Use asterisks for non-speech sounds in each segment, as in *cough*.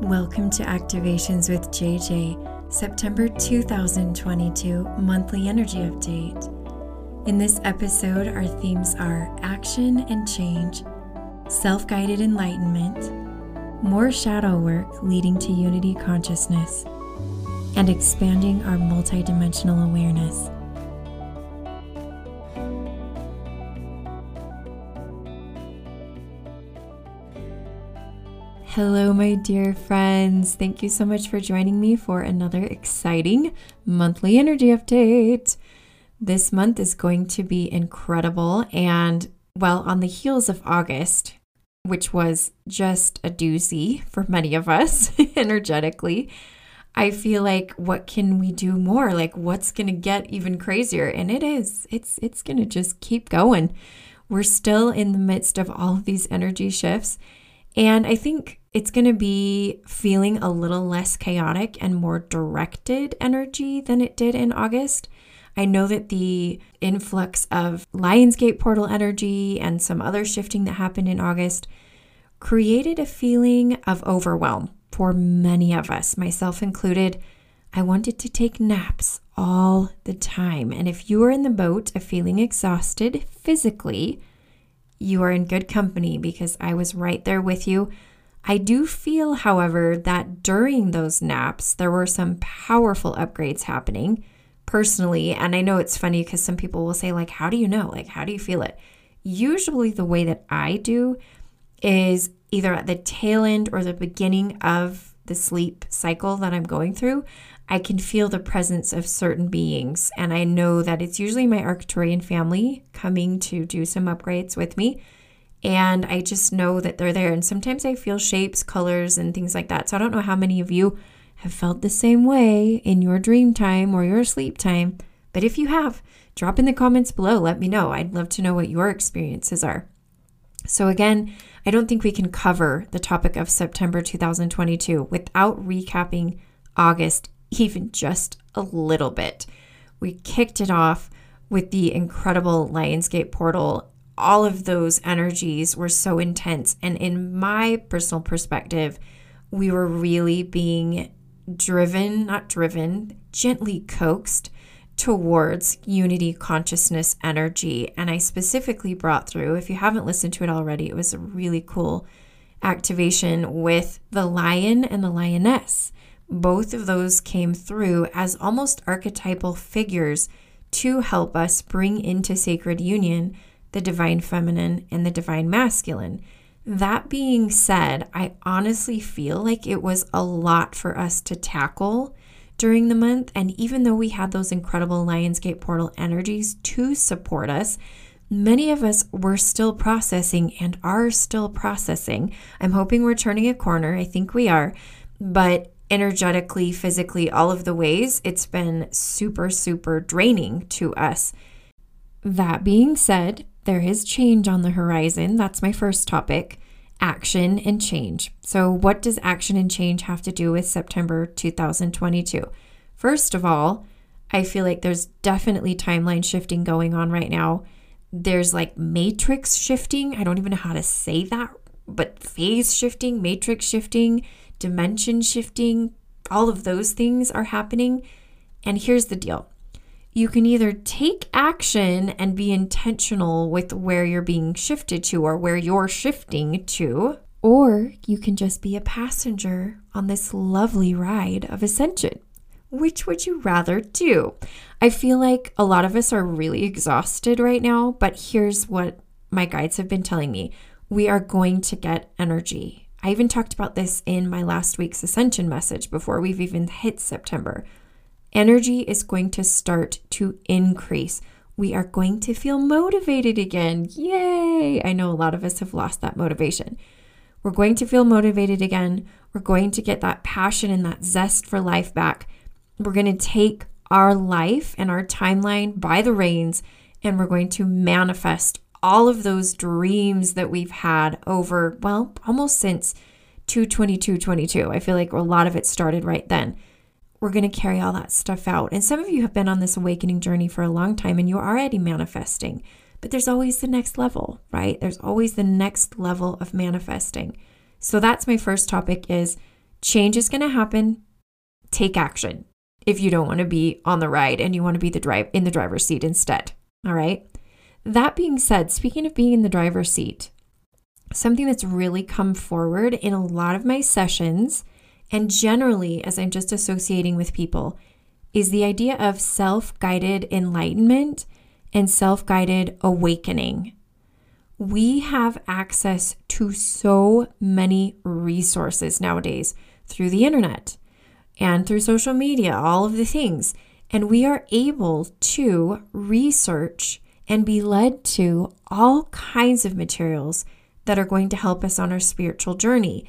Welcome to Activations with JJ, September 2022 monthly energy update. In this episode, our themes are action and change, self guided enlightenment, more shadow work leading to unity consciousness, and expanding our multidimensional awareness. Hello, my dear friends. Thank you so much for joining me for another exciting monthly energy update. This month is going to be incredible. And well, on the heels of August, which was just a doozy for many of us *laughs* energetically, I feel like what can we do more? Like what's going to get even crazier? And it is. It's it's going to just keep going. We're still in the midst of all of these energy shifts. And I think it's going to be feeling a little less chaotic and more directed energy than it did in August. I know that the influx of Lionsgate portal energy and some other shifting that happened in August created a feeling of overwhelm for many of us, myself included. I wanted to take naps all the time. And if you are in the boat of feeling exhausted physically, you are in good company because I was right there with you. I do feel, however, that during those naps, there were some powerful upgrades happening personally. And I know it's funny because some people will say, like, how do you know? Like, how do you feel it? Usually, the way that I do is either at the tail end or the beginning of the sleep cycle that I'm going through. I can feel the presence of certain beings, and I know that it's usually my Arcturian family coming to do some upgrades with me and I just know that they're there. And sometimes I feel shapes, colors, and things like that. So I don't know how many of you have felt the same way in your dream time or your sleep time. But if you have, drop in the comments below. Let me know. I'd love to know what your experiences are. So, again, I don't think we can cover the topic of September 2022 without recapping August even just a little bit. We kicked it off with the incredible Lionsgate portal all of those energies were so intense. And in my personal perspective, we were really being driven, not driven, gently coaxed towards unity consciousness energy. And I specifically brought through, if you haven't listened to it already, it was a really cool activation with the lion and the lioness. Both of those came through as almost archetypal figures to help us bring into sacred union the divine feminine, and the divine masculine. That being said, I honestly feel like it was a lot for us to tackle during the month. And even though we had those incredible Lionsgate portal energies to support us, many of us were still processing and are still processing. I'm hoping we're turning a corner. I think we are. But energetically, physically, all of the ways, it's been super, super draining to us. That being said, there is change on the horizon. That's my first topic action and change. So, what does action and change have to do with September 2022? First of all, I feel like there's definitely timeline shifting going on right now. There's like matrix shifting. I don't even know how to say that, but phase shifting, matrix shifting, dimension shifting, all of those things are happening. And here's the deal you can either take action and be intentional with where you're being shifted to or where you're shifting to, or you can just be a passenger on this lovely ride of ascension. Which would you rather do? I feel like a lot of us are really exhausted right now, but here's what my guides have been telling me we are going to get energy. I even talked about this in my last week's ascension message before we've even hit September energy is going to start to increase. We are going to feel motivated again. Yay! I know a lot of us have lost that motivation. We're going to feel motivated again. We're going to get that passion and that zest for life back. We're going to take our life and our timeline by the reins and we're going to manifest all of those dreams that we've had over, well, almost since 22222. I feel like a lot of it started right then we're going to carry all that stuff out. And some of you have been on this awakening journey for a long time and you're already manifesting. But there's always the next level, right? There's always the next level of manifesting. So that's my first topic is change is going to happen. Take action if you don't want to be on the ride and you want to be the drive in the driver's seat instead. All right? That being said, speaking of being in the driver's seat, something that's really come forward in a lot of my sessions and generally as I'm just associating with people is the idea of self-guided enlightenment and self-guided awakening we have access to so many resources nowadays through the internet and through social media, all of the things. And we are able to research and be led to all kinds of materials that are going to help us on our spiritual journey.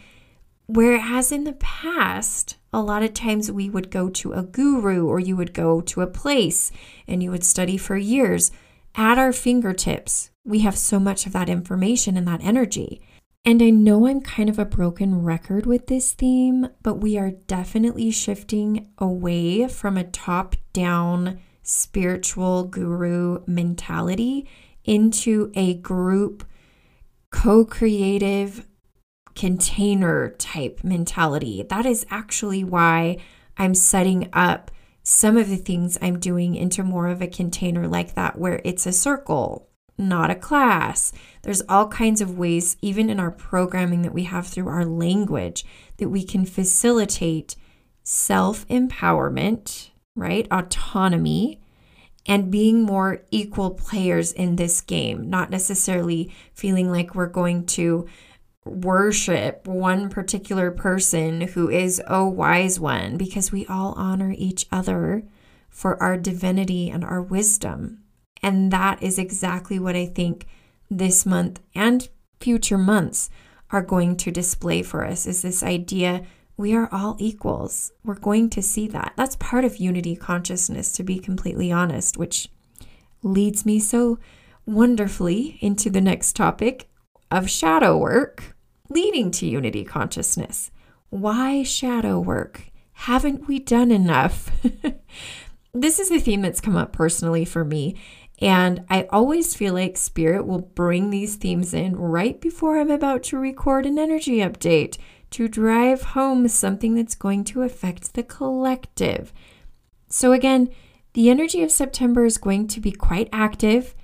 Whereas in the past, a lot of times we would go to a guru or you would go to a place and you would study for years at our fingertips we have so much of that information and that energy. And I know I'm kind of a broken record with this theme, but we are definitely shifting away from a top down spiritual guru mentality into a group co creative container type mentality. That is actually why I'm setting up some of the things I'm doing into more of a container like that, where it's a circle not a class. There's all kinds of ways, even in our programming that we have through our language, that we can facilitate self empowerment, right? Autonomy, and being more equal players in this game, not necessarily feeling like we're going to worship one particular person who is a wise one, because we all honor each other for our divinity and our wisdom. And that is exactly what I think this month and future months are going to display for us is this idea we are all equals. We're going to see that. That's part of unity consciousness, to be completely honest, which leads me so wonderfully into the next topic of shadow work leading to unity consciousness. Why shadow work? Haven't we done enough? *laughs* this is a theme that's come up personally for me. And I always feel like Spirit will bring these themes in right before I'm about to record an energy update to drive home something that's going to affect the collective. So, again, the energy of September is going to be quite active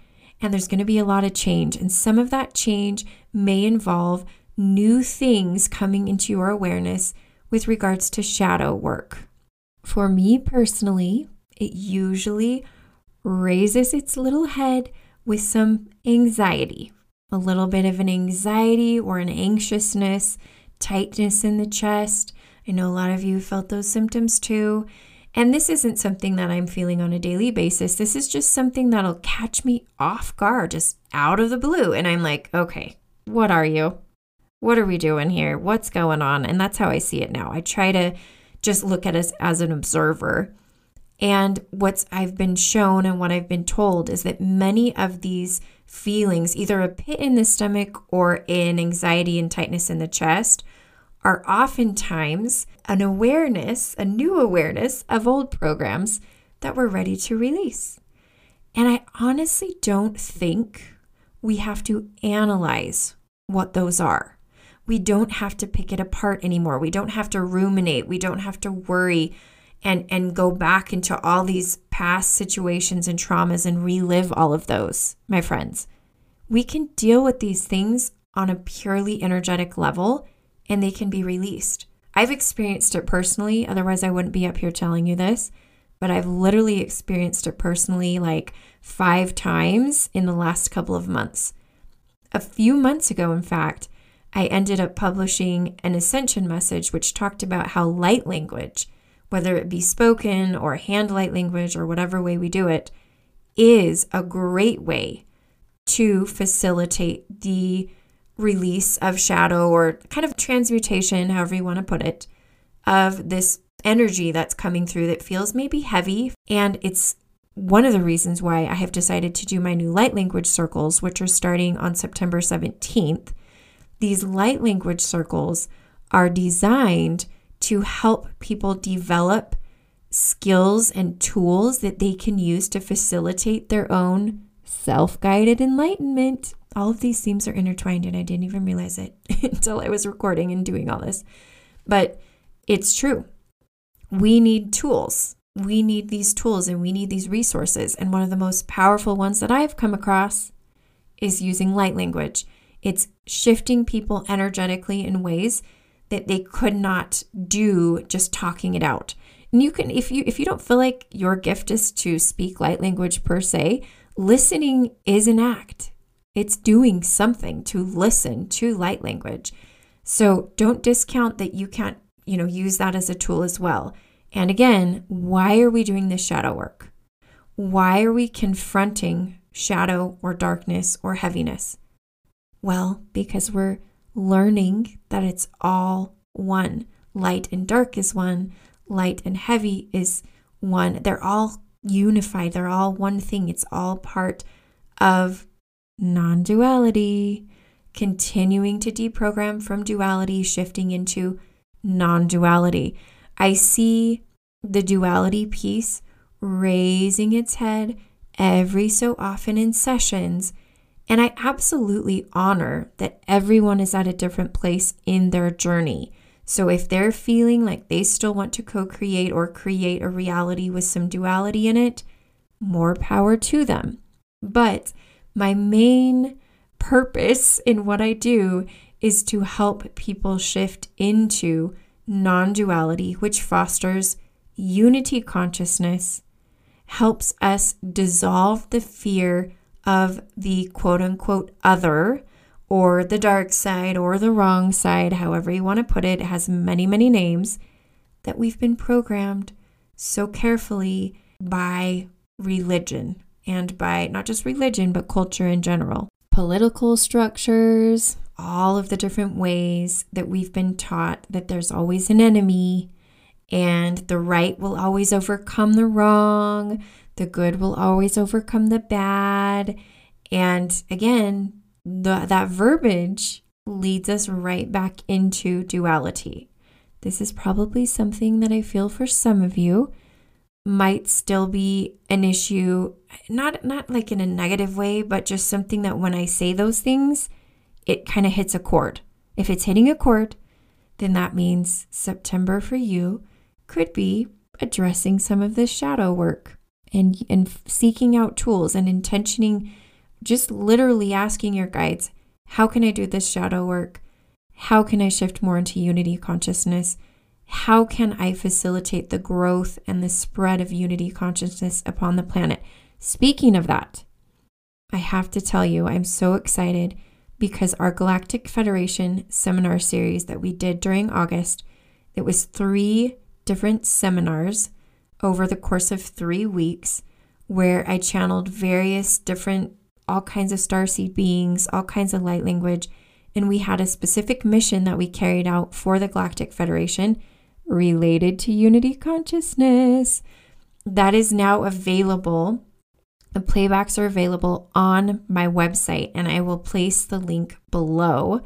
and there's going to be a lot of change. And some of that change may involve new things coming into your awareness with regards to shadow work. For me personally, it usually raises its little head with some anxiety, a little bit of an anxiety or an anxiousness, tightness in the chest. I know a lot of you felt those symptoms too. And this isn't something that I'm feeling on a daily basis. This is just something that'll catch me off guard, just out of the blue. And I'm like, okay, what are you? What are we doing here? What's going on? And that's how I see it now. I try to just look at us as an observer and what's I've been shown and what I've been told is that many of these feelings, either a pit in the stomach or an anxiety and tightness in the chest, are oftentimes an awareness, a new awareness of old programs that we're ready to release. And I honestly don't think we have to analyze what those are. We don't have to pick it apart anymore. We don't have to ruminate. We don't have to worry and and go back into all these past situations and traumas and relive all of those, my friends. We can deal with these things on a purely energetic level and they can be released. I've experienced it personally, otherwise I wouldn't be up here telling you this, but I've literally experienced it personally like 5 times in the last couple of months. A few months ago, in fact, I ended up publishing an ascension message which talked about how light language whether it be spoken or hand light language or whatever way we do it, is a great way to facilitate the release of shadow or kind of transmutation, however you want to put it, of this energy that's coming through that feels maybe heavy. And it's one of the reasons why I have decided to do my new light language circles, which are starting on September 17th. These light language circles are designed to help people develop skills and tools that they can use to facilitate their own self guided enlightenment. All of these themes are intertwined, and I didn't even realize it *laughs* until I was recording and doing all this. But it's true. We need tools. We need these tools and we need these resources. And one of the most powerful ones that I've come across is using light language. It's shifting people energetically in ways that they could not do just talking it out. And you can if you if you don't feel like your gift is to speak light language per se, listening is an act. It's doing something to listen to light language. So don't discount that you can't, you know, use that as a tool as well. And again, why are we doing this shadow work? Why are we confronting shadow or darkness or heaviness? Well, because we're learning that it's all one. Light and dark is one, light and heavy is one. They're all unified, they're all one thing. It's all part of non duality, continuing to deprogram from duality, shifting into non duality. I see the duality piece raising its head every so often in sessions. And I absolutely honor that everyone is at a different place in their journey. So if they're feeling like they still want to co create or create a reality with some duality in it, more power to them. But my main purpose in what I do is to help people shift into non duality, which fosters unity consciousness, helps us dissolve the fear of the quote unquote other or the dark side or the wrong side, however you want to put it, it has many, many names that we've been programmed so carefully by religion and by not just religion, but culture in general. Political structures, all of the different ways that we've been taught that there's always an enemy and the right will always overcome the wrong, the good will always overcome the bad. And again, the, that verbiage leads us right back into duality. This is probably something that I feel for some of you might still be an issue not not like in a negative way but just something that when I say those things it kind of hits a chord. If it's hitting a chord, then that means September for you could be addressing some of this shadow work and and seeking out tools and intentioning just literally asking your guides, how can I do this shadow work? How can I shift more into unity consciousness? How can I facilitate the growth and the spread of unity consciousness upon the planet? Speaking of that, I have to tell you, I'm so excited because our Galactic Federation seminar series that we did during August, it was three different seminars over the course of three weeks where I channeled various different, all kinds of starseed beings, all kinds of light language. And we had a specific mission that we carried out for the Galactic Federation related to Unity Consciousness. That is now available the playbacks are available on my website, and I will place the link below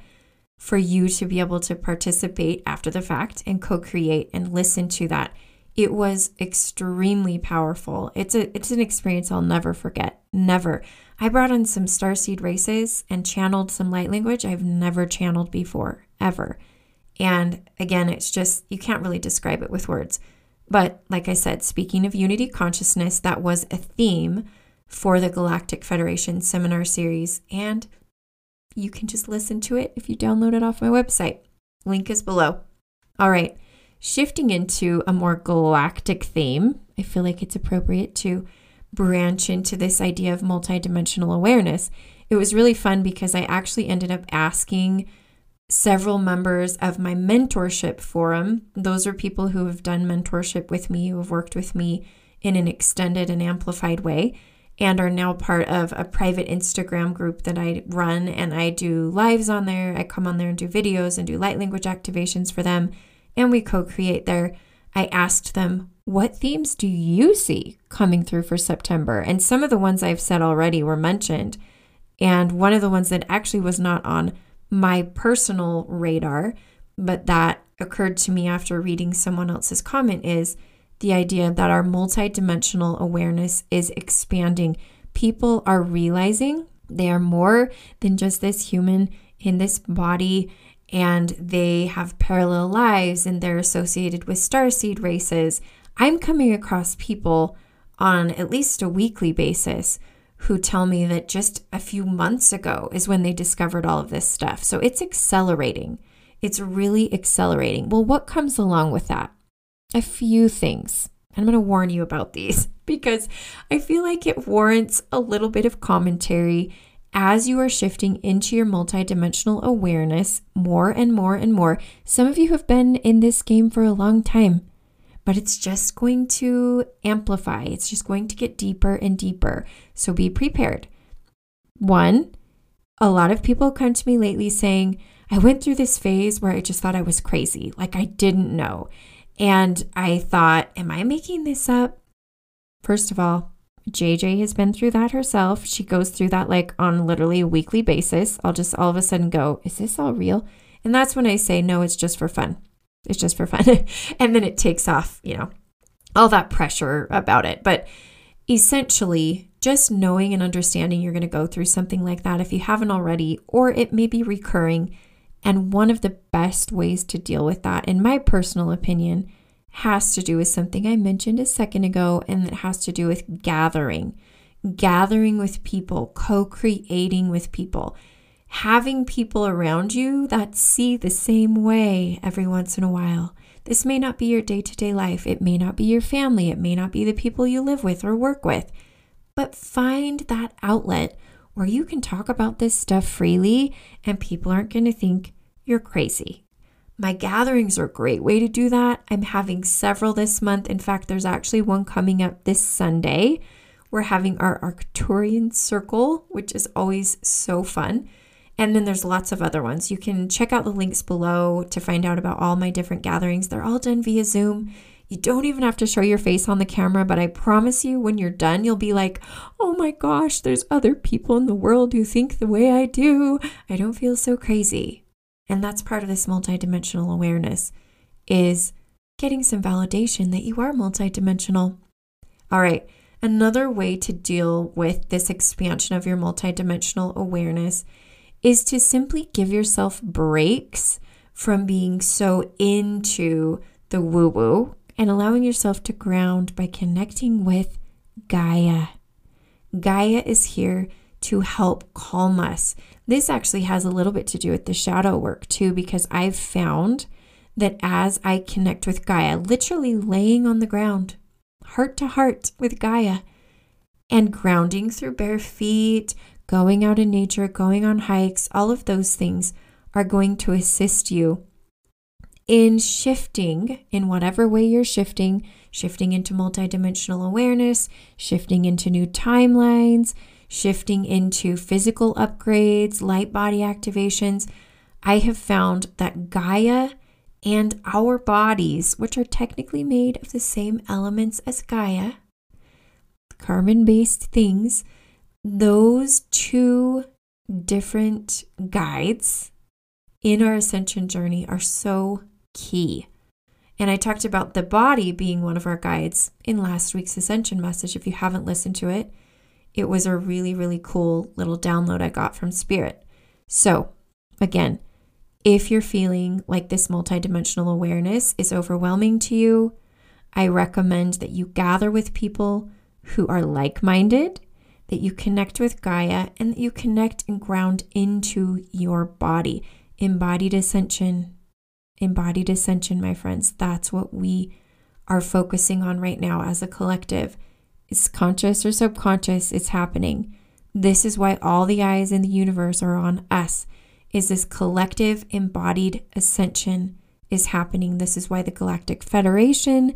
for you to be able to participate after the fact and co create and listen to that. It was extremely powerful. It's a it's an experience I'll never forget. Never. I brought in some starseed races and channeled some light language I've never channeled before, ever. And again, it's just you can't really describe it with words. But like I said, speaking of unity consciousness, that was a theme for the Galactic Federation seminar series, and you can just listen to it if you download it off my website. Link is below. All right, shifting into a more galactic theme, I feel like it's appropriate to branch into this idea of multidimensional awareness. It was really fun because I actually ended up asking several members of my mentorship forum. Those are people who have done mentorship with me, who have worked with me in an extended and amplified way and are now part of a private Instagram group that I run. And I do lives on there. I come on there and do videos and do light language activations for them. And we co create there. I asked them, What themes do you see coming through for September? And some of the ones I've said already were mentioned. And one of the ones that actually was not on my personal radar, but that occurred to me after reading someone else's comment is the idea that our multidimensional awareness is expanding. People are realizing they are more than just this human in this body and they have parallel lives and they're associated with starseed races. I'm coming across people on at least a weekly basis who tell me that just a few months ago is when they discovered all of this stuff. So it's accelerating. It's really accelerating. Well, what comes along with that? A few things. I'm going to warn you about these *laughs* because I feel like it warrants a little bit of commentary as you are shifting into your multidimensional awareness more and more and more. Some of you have been in this game for a long time, but it's just going to amplify. It's just going to get deeper and deeper. So be prepared. One, a lot of people come to me lately saying, I went through this phase where I just thought I was crazy, like I didn't know. And I thought, am I making this up? First of all, JJ has been through that herself. She goes through that like on literally a weekly basis. I'll just all of a sudden go, is this all real? And that's when I say, no, it's just for fun. It's just for fun. *laughs* and then it takes off, you know, all that pressure about it. But essentially, just knowing and understanding you're going to go through something like that if you haven't already, or it may be recurring. And one of the best ways to deal with that, in my personal opinion, has to do with something I mentioned a second ago, and it has to do with gathering, gathering with people, co creating with people, having people around you that see the same way every once in a while. This may not be your day to day life, it may not be your family, it may not be the people you live with or work with, but find that outlet where you can talk about this stuff freely and people aren't going to think you're crazy. My gatherings are a great way to do that. I'm having several this month. In fact, there's actually one coming up this Sunday. We're having our Arcturian Circle, which is always so fun. And then there's lots of other ones. You can check out the links below to find out about all my different gatherings. They're all done via Zoom. You don't even have to show your face on the camera, but I promise you, when you're done, you'll be like, oh my gosh, there's other people in the world who think the way I do. I don't feel so crazy. And that's part of this multidimensional awareness is getting some validation that you are multidimensional. All right, another way to deal with this expansion of your multidimensional awareness is to simply give yourself breaks from being so into the woo woo and allowing yourself to ground by connecting with Gaia. Gaia is here to help calm us. This actually has a little bit to do with the shadow work too, because I've found that as I connect with Gaia, literally laying on the ground, heart to heart with Gaia, and grounding through bare feet, going out in nature, going on hikes, all of those things are going to assist you in shifting in whatever way you're shifting, shifting into multidimensional awareness, shifting into new timelines, shifting into physical upgrades, light body activations, I have found that Gaia and our bodies, which are technically made of the same elements as Gaia, carbon based things, those two different guides in our ascension journey are so key. And I talked about the body being one of our guides in last week's ascension message. If you haven't listened to it, it was a really, really cool little download I got from Spirit. So, again, if you're feeling like this multidimensional awareness is overwhelming to you, I recommend that you gather with people who are like minded, that you connect with Gaia, and that you connect and ground into your body. Embodied ascension. Embodied ascension, my friends. That's what we are focusing on right now as a collective it's conscious or subconscious, it's happening. This is why all the eyes in the universe are on us. Is this collective embodied ascension is happening. This is why the Galactic Federation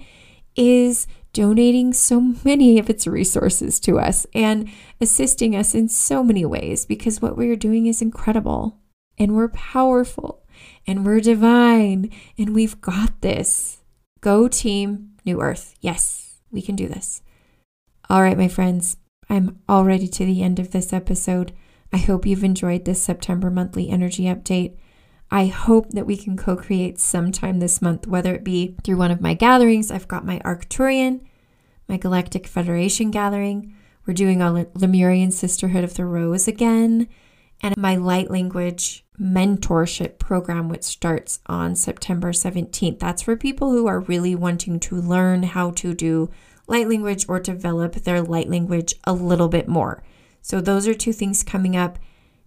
is donating so many of its resources to us and assisting us in so many ways because what we are doing is incredible and we're powerful and we're divine and we've got this. Go team New Earth. Yes, we can do this. All right, my friends, I'm already to the end of this episode. I hope you've enjoyed this September monthly energy update. I hope that we can co create sometime this month, whether it be through one of my gatherings. I've got my Arcturian, my Galactic Federation gathering. We're doing our Lemurian Sisterhood of the Rose again. and my light language mentorship program, which starts on September 17th. That's for people who are really wanting to learn how to do light language or develop their light language a little bit more. So, those are two things coming up.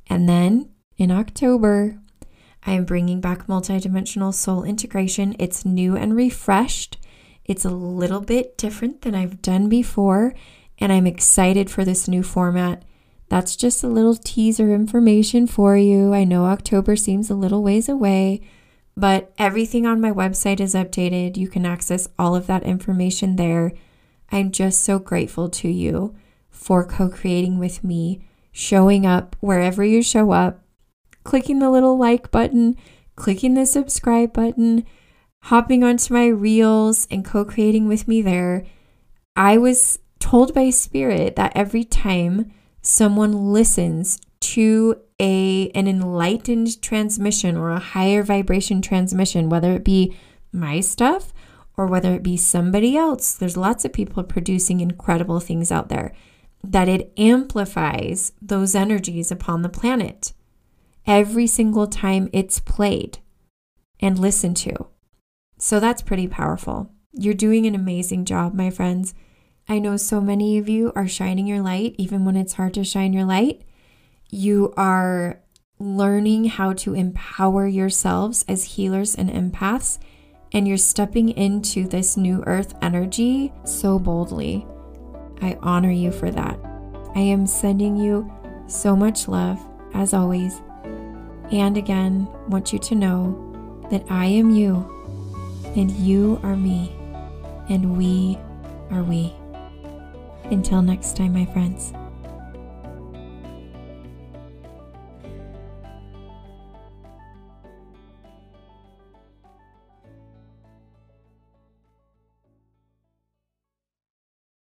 And then in October, I am bringing back multidimensional soul integration. It's new and refreshed. It's a little bit different than I've done before, and I'm excited for this new format. That's just a little teaser information for you. I know October seems a little ways away, but everything on my website is updated. You can access all of that information there. I'm just so grateful to you for co creating with me, showing up wherever you show up, clicking the little like button, clicking the subscribe button, hopping onto my reels and co creating with me there. I was told by Spirit that every time someone listens to a an enlightened transmission or a higher vibration transmission, whether it be my stuff or whether it be somebody else, there's lots of people producing incredible things out there, that it amplifies those energies upon the planet every single time it's played and listened to. So that's pretty powerful. You're doing an amazing job, my friends. I know so many of you are shining your light, even when it's hard to shine your light. You are learning how to empower yourselves as healers and empaths, and you're stepping into this new earth energy so boldly. I honor you for that. I am sending you so much love, as always. And again, want you to know that I am you, and you are me, and we are we. Until next time, my friends.